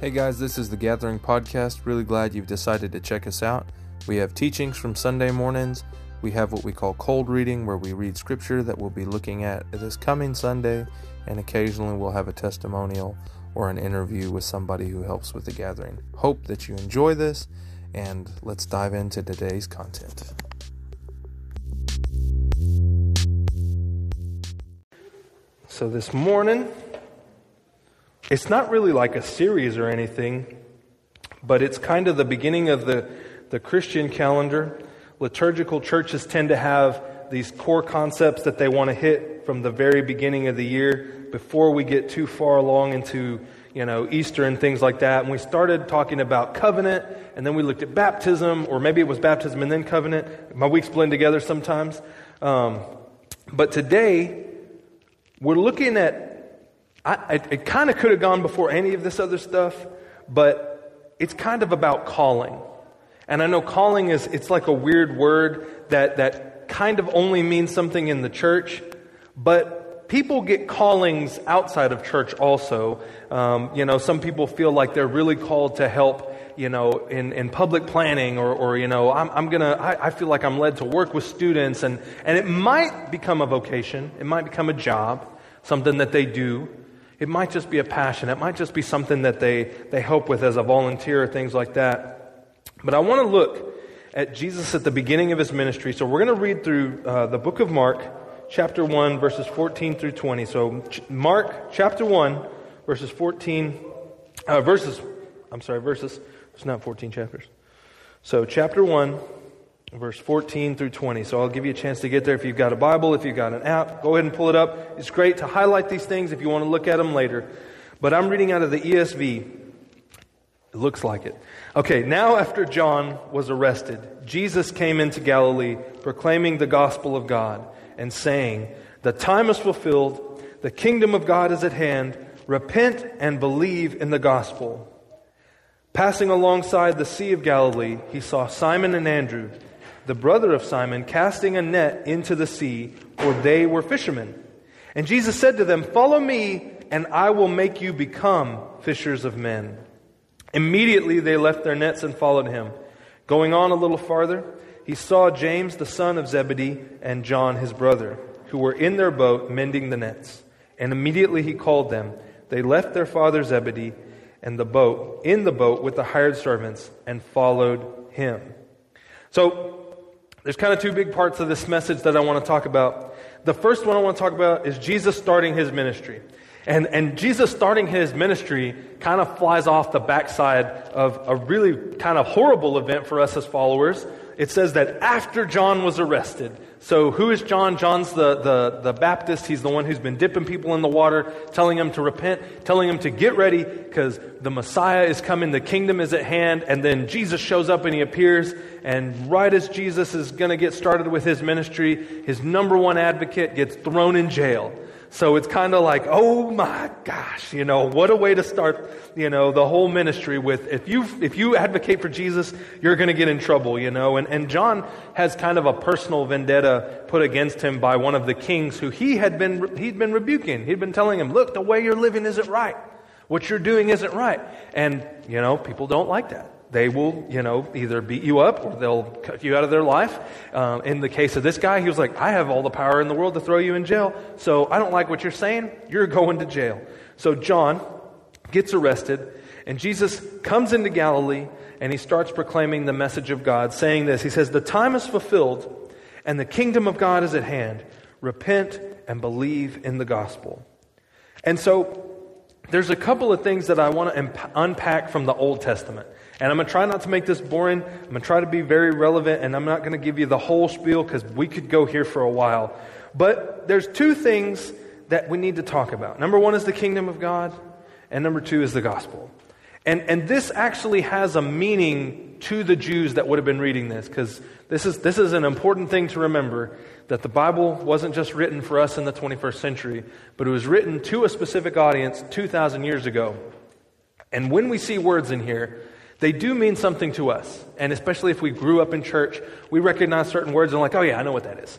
Hey guys, this is the Gathering Podcast. Really glad you've decided to check us out. We have teachings from Sunday mornings. We have what we call cold reading, where we read scripture that we'll be looking at this coming Sunday, and occasionally we'll have a testimonial or an interview with somebody who helps with the gathering. Hope that you enjoy this, and let's dive into today's content. So, this morning, it's not really like a series or anything, but it's kind of the beginning of the, the Christian calendar. Liturgical churches tend to have these core concepts that they want to hit from the very beginning of the year before we get too far along into you know Easter and things like that. And we started talking about covenant, and then we looked at baptism, or maybe it was baptism and then covenant. My weeks blend together sometimes. Um, but today we're looking at I, it kind of could have gone before any of this other stuff, but it's kind of about calling. And I know calling is, it's like a weird word that, that kind of only means something in the church, but people get callings outside of church also. Um, you know, some people feel like they're really called to help, you know, in, in public planning or, or you know, I'm, I'm gonna, I, I feel like I'm led to work with students and, and it might become a vocation. It might become a job, something that they do. It might just be a passion. It might just be something that they, they help with as a volunteer or things like that. But I want to look at Jesus at the beginning of his ministry. So we're going to read through uh, the book of Mark, chapter 1, verses 14 through 20. So Mark, chapter 1, verses 14, uh, verses, I'm sorry, verses, it's not 14 chapters. So chapter 1, verse 14 through 20. So I'll give you a chance to get there if you've got a Bible, if you've got an app. Go ahead and pull it up. It's great to highlight these things if you want to look at them later. But I'm reading out of the ESV. It looks like it. Okay, now after John was arrested, Jesus came into Galilee proclaiming the gospel of God and saying, The time is fulfilled, the kingdom of God is at hand. Repent and believe in the gospel. Passing alongside the Sea of Galilee, he saw Simon and Andrew the brother of Simon, casting a net into the sea, for they were fishermen. And Jesus said to them, Follow me, and I will make you become fishers of men. Immediately they left their nets and followed him. Going on a little farther, he saw James the son of Zebedee and John his brother, who were in their boat mending the nets. And immediately he called them. They left their father Zebedee and the boat, in the boat with the hired servants, and followed him. So there's kind of two big parts of this message that I want to talk about. The first one I want to talk about is Jesus starting his ministry. And, and Jesus starting his ministry kind of flies off the backside of a really kind of horrible event for us as followers. It says that after John was arrested, so who is John? John's the, the, the Baptist. He's the one who's been dipping people in the water, telling them to repent, telling them to get ready because the Messiah is coming, the kingdom is at hand. And then Jesus shows up and he appears. And right as Jesus is going to get started with his ministry, his number one advocate gets thrown in jail. So it's kind of like, oh my gosh, you know, what a way to start, you know, the whole ministry with, if you, if you advocate for Jesus, you're going to get in trouble, you know. And, and John has kind of a personal vendetta put against him by one of the kings who he had been, he'd been rebuking. He'd been telling him, look, the way you're living isn't right. What you're doing isn't right. And, you know, people don't like that they will, you know, either beat you up or they'll cut you out of their life. Um, in the case of this guy, he was like, I have all the power in the world to throw you in jail, so I don't like what you're saying. You're going to jail. So John gets arrested, and Jesus comes into Galilee and he starts proclaiming the message of God, saying this He says, The time is fulfilled, and the kingdom of God is at hand. Repent and believe in the gospel. And so, there's a couple of things that I want to unpack from the Old Testament. And I'm going to try not to make this boring. I'm going to try to be very relevant, and I'm not going to give you the whole spiel because we could go here for a while. But there's two things that we need to talk about. Number one is the kingdom of God, and number two is the gospel. And, and this actually has a meaning to the Jews that would have been reading this, because this is, this is an important thing to remember that the Bible wasn't just written for us in the 21st century, but it was written to a specific audience 2,000 years ago. And when we see words in here they do mean something to us. And especially if we grew up in church, we recognize certain words and like, oh yeah, I know what that is.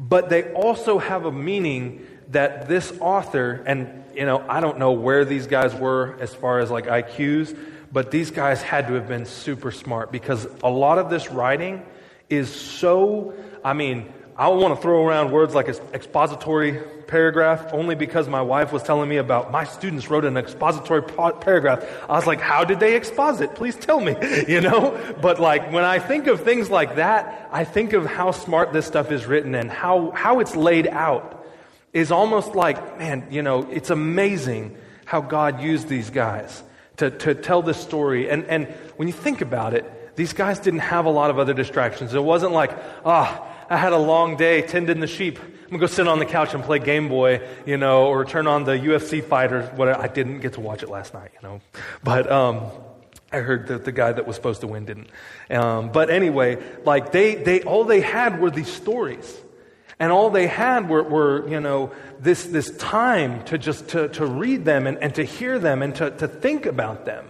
but they also have a meaning that this author, and you know, I don't know where these guys were as far as like IQs, but these guys had to have been super smart because a lot of this writing is so, I mean, I don't want to throw around words like expository paragraph only because my wife was telling me about my students wrote an expository paragraph. I was like, how did they exposit? Please tell me, you know? But like when I think of things like that, I think of how smart this stuff is written and how, how it's laid out is almost like, man, you know, it's amazing how God used these guys to, to tell this story. And, and when you think about it, these guys didn't have a lot of other distractions. It wasn't like, ah, I had a long day tending the sheep. I'm gonna go sit on the couch and play Game Boy, you know, or turn on the UFC fight or whatever. I didn't get to watch it last night, you know, but um, I heard that the guy that was supposed to win didn't. Um, but anyway, like they, they, all they had were these stories. And all they had were, were you know, this, this time to just to, to read them and, and to hear them and to, to think about them.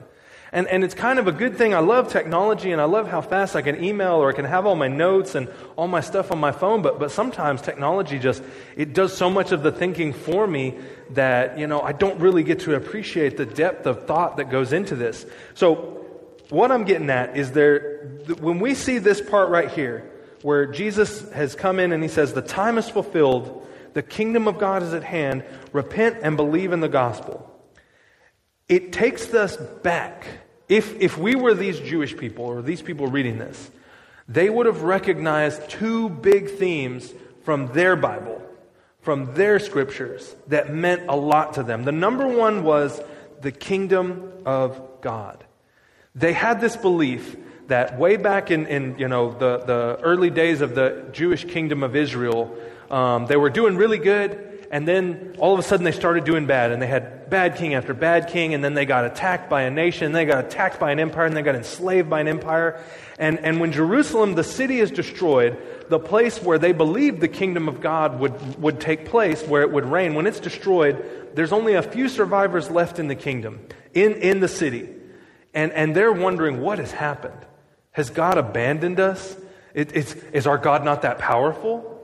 And, and it's kind of a good thing. I love technology and I love how fast I can email or I can have all my notes and all my stuff on my phone. But, but sometimes technology just, it does so much of the thinking for me that, you know, I don't really get to appreciate the depth of thought that goes into this. So what I'm getting at is there, when we see this part right here, where Jesus has come in and he says, The time is fulfilled, the kingdom of God is at hand, repent and believe in the gospel. It takes us back. If, if we were these Jewish people or these people reading this, they would have recognized two big themes from their Bible, from their scriptures, that meant a lot to them. The number one was the kingdom of God. They had this belief that way back in, in you know, the, the early days of the Jewish kingdom of Israel, um, they were doing really good, and then all of a sudden they started doing bad, and they had bad king after bad king, and then they got attacked by a nation, and they got attacked by an empire, and they got enslaved by an empire. And, and when Jerusalem, the city, is destroyed, the place where they believed the kingdom of God would, would take place, where it would reign, when it's destroyed, there's only a few survivors left in the kingdom, in, in the city. And, and they're wondering what has happened. Has God abandoned us? It, is our God not that powerful?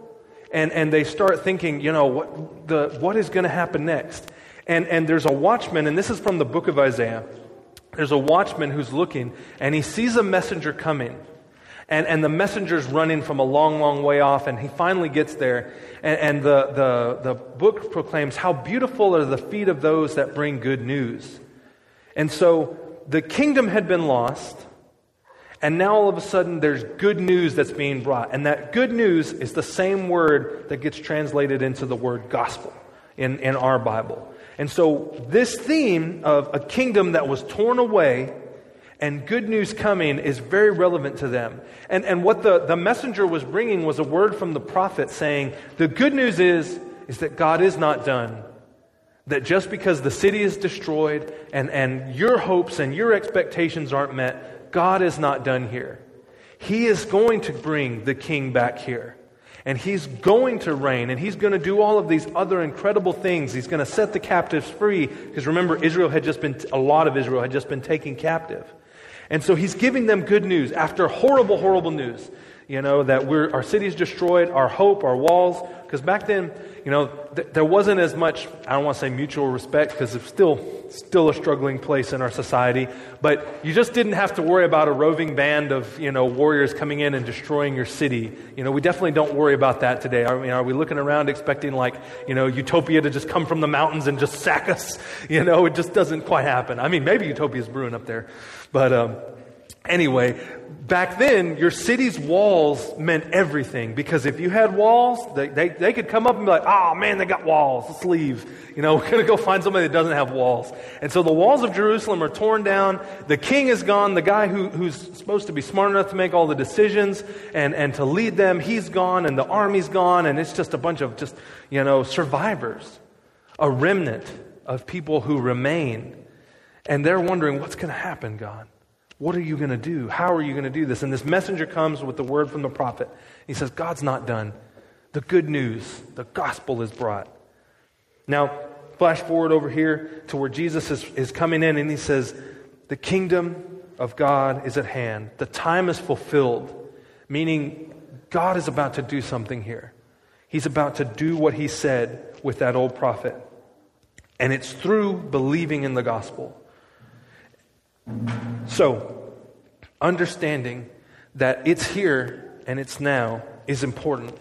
And, and they start thinking, you know, what, the, what is going to happen next? And, and there's a watchman, and this is from the book of Isaiah. There's a watchman who's looking, and he sees a messenger coming. And, and the messenger's running from a long, long way off, and he finally gets there. And, and the, the, the book proclaims, How beautiful are the feet of those that bring good news. And so the kingdom had been lost. And now all of a sudden there's good news that's being brought. And that good news is the same word that gets translated into the word gospel in, in our Bible. And so this theme of a kingdom that was torn away and good news coming is very relevant to them. And, and what the, the messenger was bringing was a word from the prophet saying, the good news is, is that God is not done. That just because the city is destroyed and, and your hopes and your expectations aren't met, God is not done here. He is going to bring the king back here. And he's going to reign, and he's going to do all of these other incredible things. He's going to set the captives free, because remember, Israel had just been, a lot of Israel had just been taken captive. And so he's giving them good news after horrible, horrible news. You know, that we're, our city's destroyed, our hope, our walls. Because back then, you know, th- there wasn't as much, I don't want to say mutual respect because it's still, still a struggling place in our society, but you just didn't have to worry about a roving band of, you know, warriors coming in and destroying your city. You know, we definitely don't worry about that today. I mean, are we looking around expecting like, you know, utopia to just come from the mountains and just sack us? You know, it just doesn't quite happen. I mean, maybe utopia's brewing up there, but, um, Anyway, back then, your city's walls meant everything because if you had walls, they, they, they could come up and be like, oh man, they got walls. Let's leave. You know, we're going to go find somebody that doesn't have walls. And so the walls of Jerusalem are torn down. The king is gone. The guy who, who's supposed to be smart enough to make all the decisions and, and to lead them, he's gone and the army's gone. And it's just a bunch of just, you know, survivors, a remnant of people who remain. And they're wondering, what's going to happen, God? What are you going to do? How are you going to do this? And this messenger comes with the word from the prophet. He says, God's not done. The good news, the gospel is brought. Now, flash forward over here to where Jesus is, is coming in and he says, The kingdom of God is at hand. The time is fulfilled, meaning God is about to do something here. He's about to do what he said with that old prophet. And it's through believing in the gospel. So, understanding that it's here and it's now is important.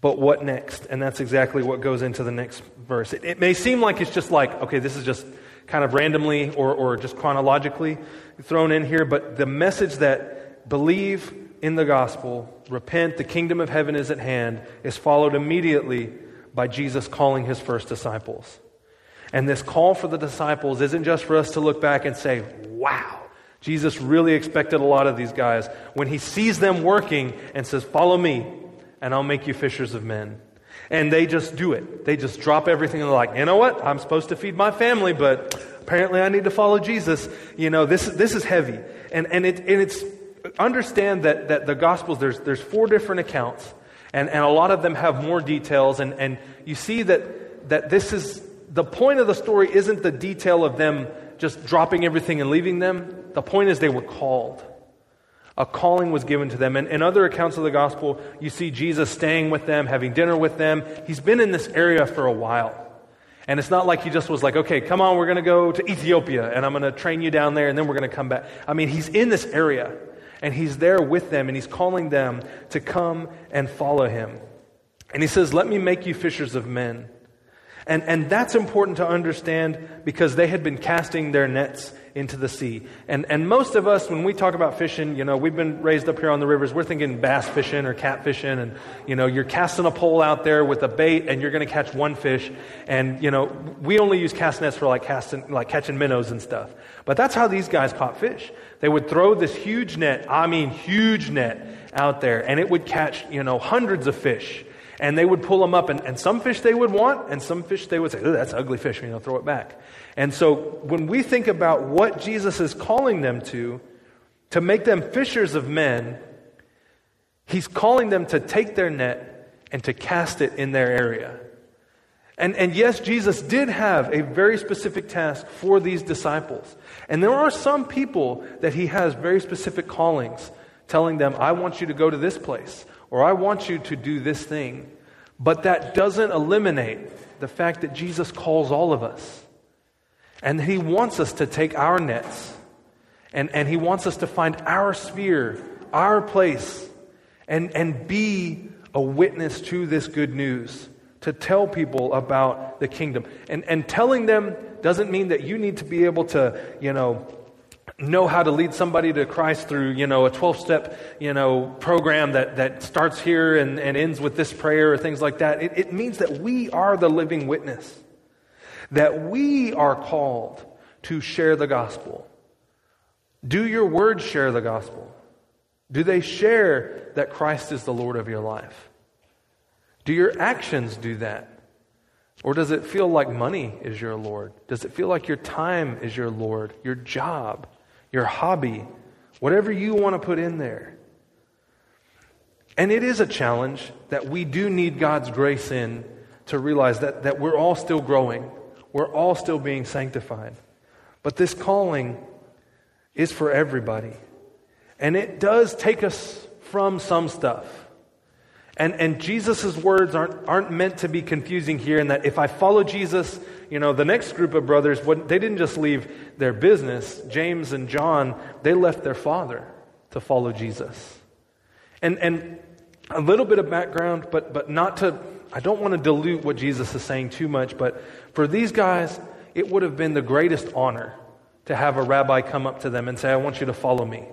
But what next? And that's exactly what goes into the next verse. It, it, may seem like it's just like, okay, this is just kind of randomly or, or just chronologically thrown in here, but the message that believe in the gospel, repent, the kingdom of heaven is at hand, is followed immediately by Jesus calling his first disciples. And this call for the disciples isn't just for us to look back and say, wow, Jesus really expected a lot of these guys. When he sees them working and says, follow me, and I'll make you fishers of men. And they just do it. They just drop everything and they're like, you know what? I'm supposed to feed my family, but apparently I need to follow Jesus. You know, this, this is heavy. And, and, it, and it's, understand that, that the Gospels, there's, there's four different accounts, and, and a lot of them have more details. And, and you see that, that this is, the point of the story isn't the detail of them just dropping everything and leaving them. The point is they were called. A calling was given to them. And in other accounts of the gospel, you see Jesus staying with them, having dinner with them. He's been in this area for a while. And it's not like he just was like, okay, come on, we're going to go to Ethiopia and I'm going to train you down there and then we're going to come back. I mean, he's in this area and he's there with them and he's calling them to come and follow him. And he says, let me make you fishers of men. And, and that's important to understand because they had been casting their nets into the sea. And, and most of us, when we talk about fishing, you know, we've been raised up here on the rivers, we're thinking bass fishing or cat fishing. And, you know, you're casting a pole out there with a bait and you're going to catch one fish. And, you know, we only use cast nets for like casting, like catching minnows and stuff. But that's how these guys caught fish. They would throw this huge net, I mean, huge net out there, and it would catch, you know, hundreds of fish. And they would pull them up, and, and some fish they would want, and some fish they would say, oh, that's ugly fish, you know, throw it back. And so when we think about what Jesus is calling them to, to make them fishers of men, he's calling them to take their net and to cast it in their area. And, and yes, Jesus did have a very specific task for these disciples. And there are some people that he has very specific callings, telling them, I want you to go to this place or I want you to do this thing. But that doesn't eliminate the fact that Jesus calls all of us. And He wants us to take our nets and, and He wants us to find our sphere, our place, and, and be a witness to this good news, to tell people about the kingdom. And, and telling them doesn't mean that you need to be able to, you know, know how to lead somebody to Christ through, you know, a 12 step, you know, program that, that starts here and, and ends with this prayer or things like that. It, it means that we are the living witness, that we are called to share the gospel. Do your words share the gospel? Do they share that Christ is the Lord of your life? Do your actions do that? Or does it feel like money is your Lord? Does it feel like your time is your Lord, your job? Your hobby, whatever you want to put in there. And it is a challenge that we do need God's grace in to realize that, that we're all still growing. We're all still being sanctified. But this calling is for everybody. And it does take us from some stuff. And, and Jesus' words aren't, aren't meant to be confusing here in that if I follow Jesus, you know, the next group of brothers, they didn't just leave their business. James and John, they left their father to follow Jesus. And, and a little bit of background, but, but not to, I don't want to dilute what Jesus is saying too much, but for these guys, it would have been the greatest honor to have a rabbi come up to them and say, I want you to follow me.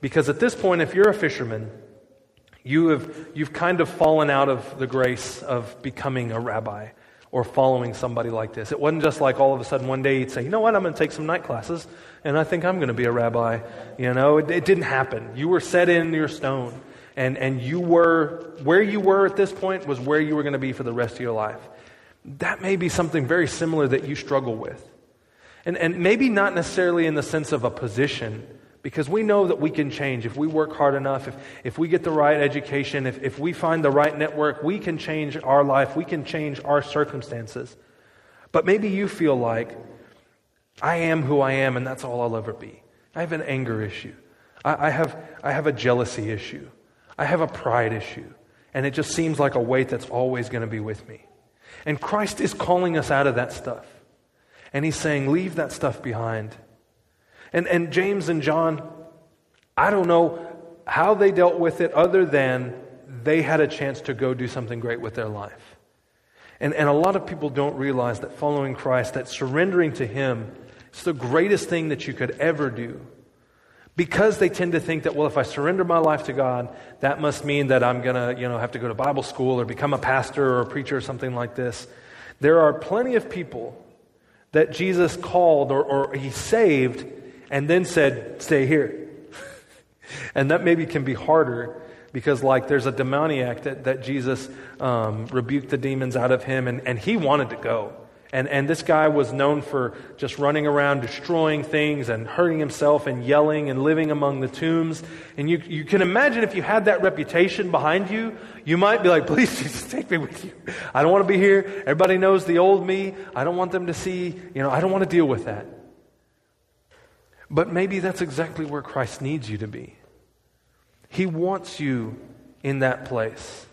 Because at this point, if you're a fisherman, you have, you've kind of fallen out of the grace of becoming a rabbi or following somebody like this. It wasn't just like all of a sudden one day he'd say, you know what, I'm going to take some night classes and I think I'm going to be a rabbi. You know, it, it didn't happen. You were set in your stone and, and you were, where you were at this point was where you were going to be for the rest of your life. That may be something very similar that you struggle with. And, and maybe not necessarily in the sense of a position, because we know that we can change if we work hard enough, if, if we get the right education, if, if we find the right network, we can change our life, we can change our circumstances. But maybe you feel like, I am who I am and that's all I'll ever be. I have an anger issue. I, I have, I have a jealousy issue. I have a pride issue. and it just seems like a weight that's always going to be with me. And Christ is calling us out of that stuff. And he's saying, leave that stuff behind. And, and James and John, I don't know how they dealt with it other than they had a chance to go do something great with their life. And, and a lot of people don't realize that following Christ, that surrendering to Him, is the greatest thing that you could ever do. Because they tend to think that, well, if I surrender my life to God, that must mean that I'm going to, you know, have to go to Bible school or become a pastor or a preacher or something like this. There are plenty of people that Jesus called or, or he saved and then said, stay here. and that maybe can be harder because, like, there's a demoniac that, that Jesus um, rebuked the demons out of him, and, and he wanted to go. And, and this guy was known for just running around destroying things and hurting himself and yelling and living among the tombs. And you, you can imagine if you had that reputation behind you, you might be like, please, Jesus, take me with you. I don't want to be here. Everybody knows the old me. I don't want them to see, you know, I don't want to deal with that. But maybe that's exactly where Christ needs you to be. He wants you in that place.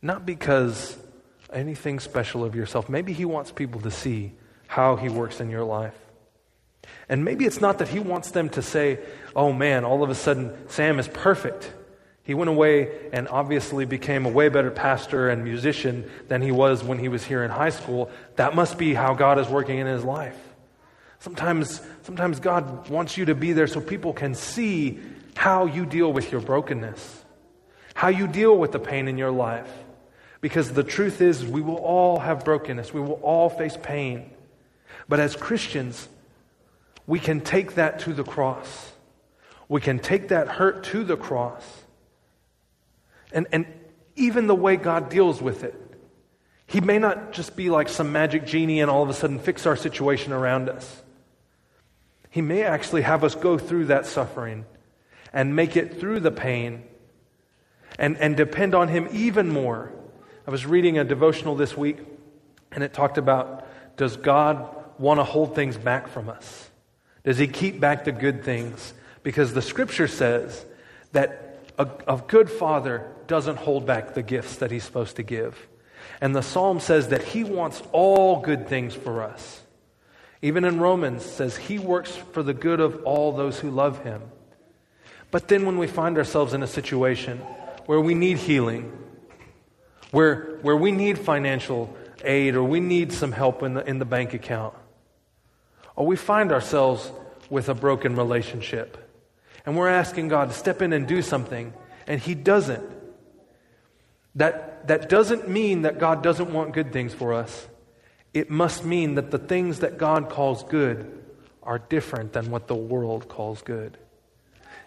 Not because anything special of yourself. Maybe He wants people to see how He works in your life. And maybe it's not that He wants them to say, oh man, all of a sudden Sam is perfect. He went away and obviously became a way better pastor and musician than he was when he was here in high school. That must be how God is working in his life. Sometimes, sometimes God wants you to be there so people can see how you deal with your brokenness, how you deal with the pain in your life. Because the truth is, we will all have brokenness, we will all face pain. But as Christians, we can take that to the cross. We can take that hurt to the cross. And, and even the way God deals with it, He may not just be like some magic genie and all of a sudden fix our situation around us. He may actually have us go through that suffering and make it through the pain and, and depend on Him even more. I was reading a devotional this week, and it talked about does God want to hold things back from us? Does He keep back the good things? Because the scripture says that a, a good father doesn't hold back the gifts that He's supposed to give. And the psalm says that He wants all good things for us. Even in Romans says he works for the good of all those who love him. But then when we find ourselves in a situation where we need healing, where, where we need financial aid or we need some help in the, in the bank account, or we find ourselves with a broken relationship, and we're asking God to step in and do something, and He doesn't. That, that doesn't mean that God doesn't want good things for us. It must mean that the things that God calls good are different than what the world calls good.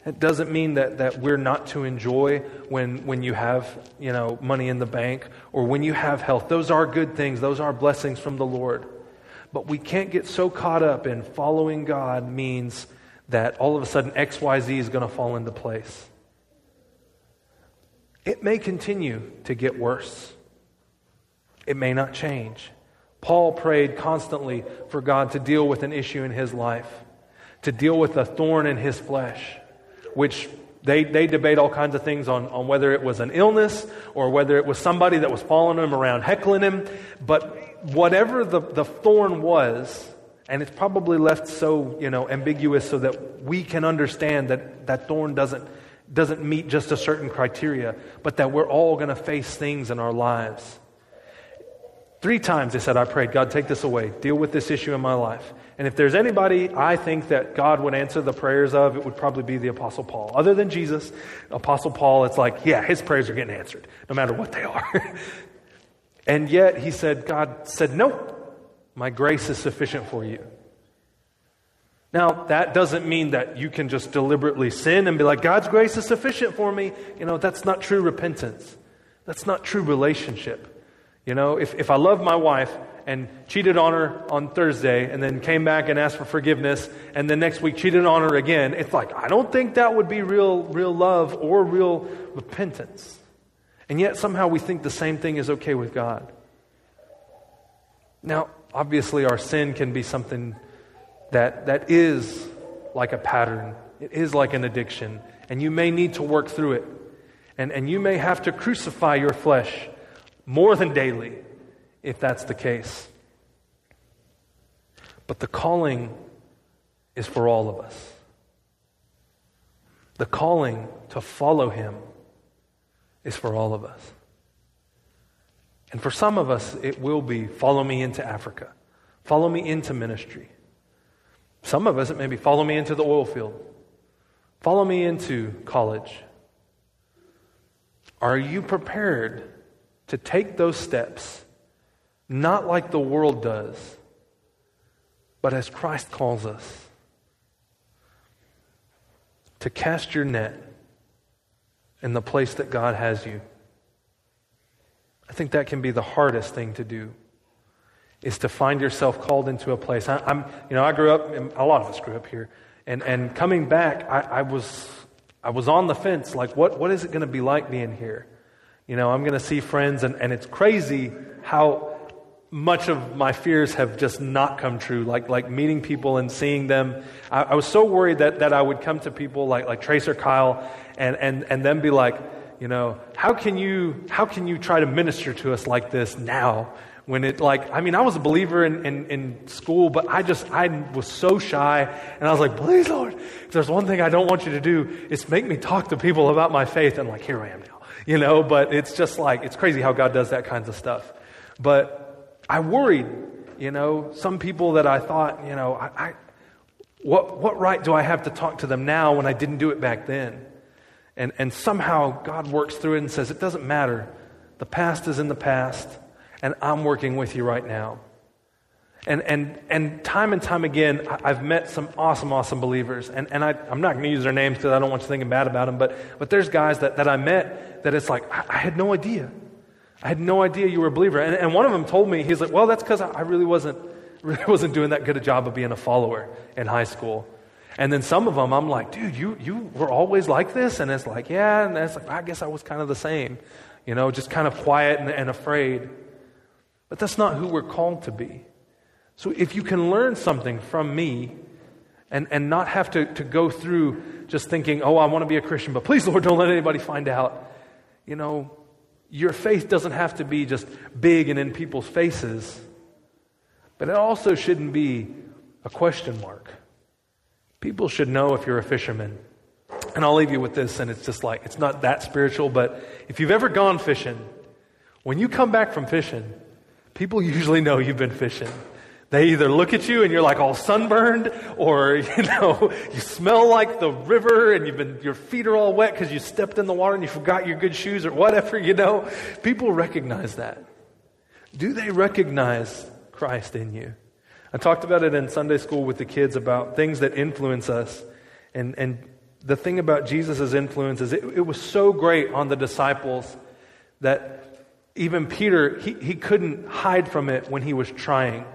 It doesn't mean that, that we're not to enjoy when, when you have, you know, money in the bank or when you have health. Those are good things. Those are blessings from the Lord. But we can't get so caught up in following God means that all of a sudden XYZ is going to fall into place. It may continue to get worse. It may not change. Paul prayed constantly for God to deal with an issue in his life, to deal with a thorn in his flesh which they, they debate all kinds of things on, on whether it was an illness or whether it was somebody that was following him around heckling him. But whatever the, the thorn was, and it's probably left so you know ambiguous so that we can understand that that thorn doesn't doesn't meet just a certain criteria, but that we're all going to face things in our lives. Three times they said, I prayed, God, take this away. Deal with this issue in my life. And if there's anybody I think that God would answer the prayers of, it would probably be the Apostle Paul. Other than Jesus, Apostle Paul, it's like, yeah, his prayers are getting answered, no matter what they are. and yet he said, God said, no, my grace is sufficient for you. Now, that doesn't mean that you can just deliberately sin and be like, God's grace is sufficient for me. You know, that's not true repentance. That's not true relationship. You know, if, if I love my wife and cheated on her on Thursday and then came back and asked for forgiveness and then next week cheated on her again, it's like, I don't think that would be real, real love or real repentance. And yet somehow we think the same thing is okay with God. Now, obviously, our sin can be something that, that is like a pattern, it is like an addiction, and you may need to work through it. And, and you may have to crucify your flesh more than daily if that's the case. But the calling is for all of us. The calling to follow him is for all of us. And for some of us, it will be follow me into Africa, follow me into ministry. Some of us, it may be follow me into the oil field, follow me into college. Are you prepared to take those steps, not like the world does, but as Christ calls us? To cast your net in the place that God has you. I think that can be the hardest thing to do is to find yourself called into a place. I, am you know, I grew up, a lot of us grew up here, and, and coming back, I, I was, I was on the fence. Like, what, what is it going to be like being here? You know, I'm going to see friends, and, and it's crazy how much of my fears have just not come true. Like, like meeting people and seeing them. I, I was so worried that, that I would come to people like, like Tracer Kyle and, and, and then be like, you know, how can you, how can you try to minister to us like this now? When it like, I mean, I was a believer in, in, in school, but I just, I was so shy. And I was like, please, Lord, if there's one thing I don't want you to do, it's make me talk to people about my faith. And like, here I am now, you know, but it's just like, it's crazy how God does that kinds of stuff. But I worried, you know, some people that I thought, you know, I, I what, what right do I have to talk to them now when I didn't do it back then? And, and somehow God works through it and says, It doesn't matter. The past is in the past, and I'm working with you right now. And, and, and time and time again, I've met some awesome, awesome believers. And, and I, I'm not going to use their names because I don't want you thinking bad about them, but, but there's guys that, that I met that it's like, I, had no idea. I had no idea you were a believer. And, and one of them told me, he's like, well, that's because I, I really wasn't, really wasn't doing that good a job of being a follower in high school. And then some of them, I'm like, dude, you, you were always like this? And it's like, yeah. And it's like, I guess I was kind of the same, you know, just kind of quiet and, and afraid. But that's not who we're called to be. So if you can learn something from me and, and not have to, to go through just thinking, oh, I want to be a Christian, but please, Lord, don't let anybody find out. You know, your faith doesn't have to be just big and in people's faces, but it also shouldn't be a question mark. People should know if you're a fisherman. And I'll leave you with this, and it's just like, it's not that spiritual, but if you've ever gone fishing, when you come back from fishing, people usually know you've been fishing. They either look at you and you're like all sunburned, or you know you smell like the river and you've been your feet are all wet because you stepped in the water and you forgot your good shoes or whatever. You know, people recognize that. Do they recognize Christ in you? I talked about it in Sunday school with the kids about things that influence us. And, and the thing about Jesus' influence is it, it was so great on the disciples that even Peter, he, he couldn't hide from it when he was trying.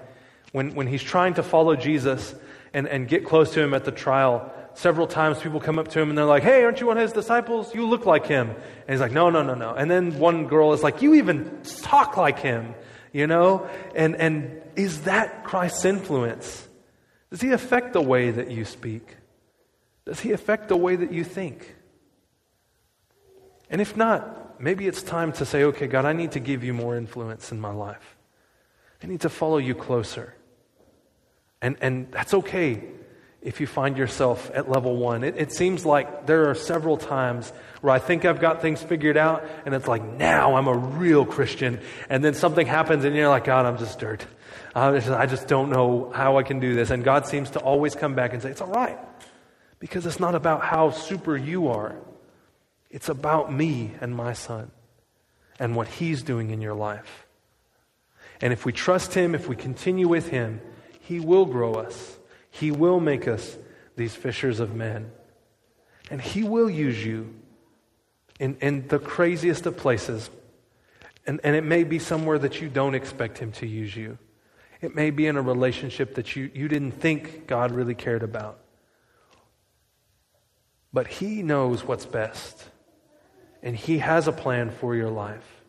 When, when he's trying to follow Jesus and, and get close to him at the trial, several times people come up to him and they're like, Hey, aren't you one of his disciples? You look like him. And he's like, No, no, no, no. And then one girl is like, You even talk like him, you know? And, and is that Christ's influence? Does he affect the way that you speak? Does he affect the way that you think? And if not, maybe it's time to say, okay, God, I need to give you more influence in my life. I need to follow you closer. And, and that's okay if you find yourself at level one. It, it, seems like there are several times where I think I've got things figured out, and it's like, now I'm a real Christian. And then something happens, and you're like, God, I'm just dirt. I just don't know how I can do this. And God seems to always come back and say, It's all right. Because it's not about how super you are, it's about me and my son and what he's doing in your life. And if we trust him, if we continue with him, he will grow us. He will make us these fishers of men. And he will use you in, in the craziest of places. And, and it may be somewhere that you don't expect him to use you. It may be in a relationship that you, you didn't think God really cared about. But He knows what's best, and He has a plan for your life.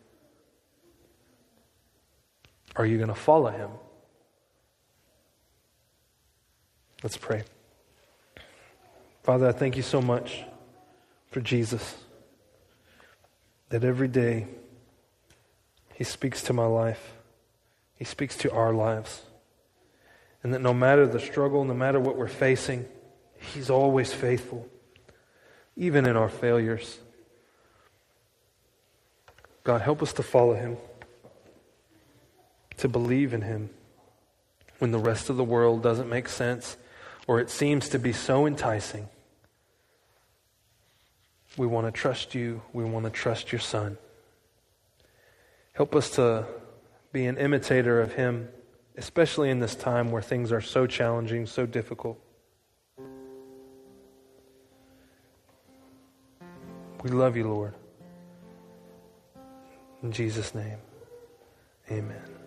Are you going to follow Him? Let's pray. Father, I thank you so much for Jesus. that every day He speaks to my life, He speaks to our lives. And that no matter the struggle, no matter what we're facing, He's always faithful, even in our failures. God, help us to follow Him, to believe in Him when the rest of the world doesn't make sense or it seems to be so enticing. We want to trust you. We want to trust your Son. Help us to be an imitator of Him, especially in this time where things are so challenging, so difficult. We love you, Lord. In Jesus' name, amen.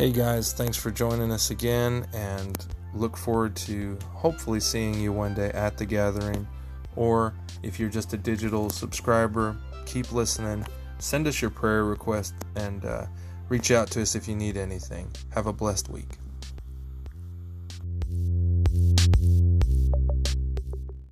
Hey guys, thanks for joining us again and look forward to hopefully seeing you one day at the gathering. Or if you're just a digital subscriber, keep listening. Send us your prayer request and uh, reach out to us if you need anything. Have a blessed week.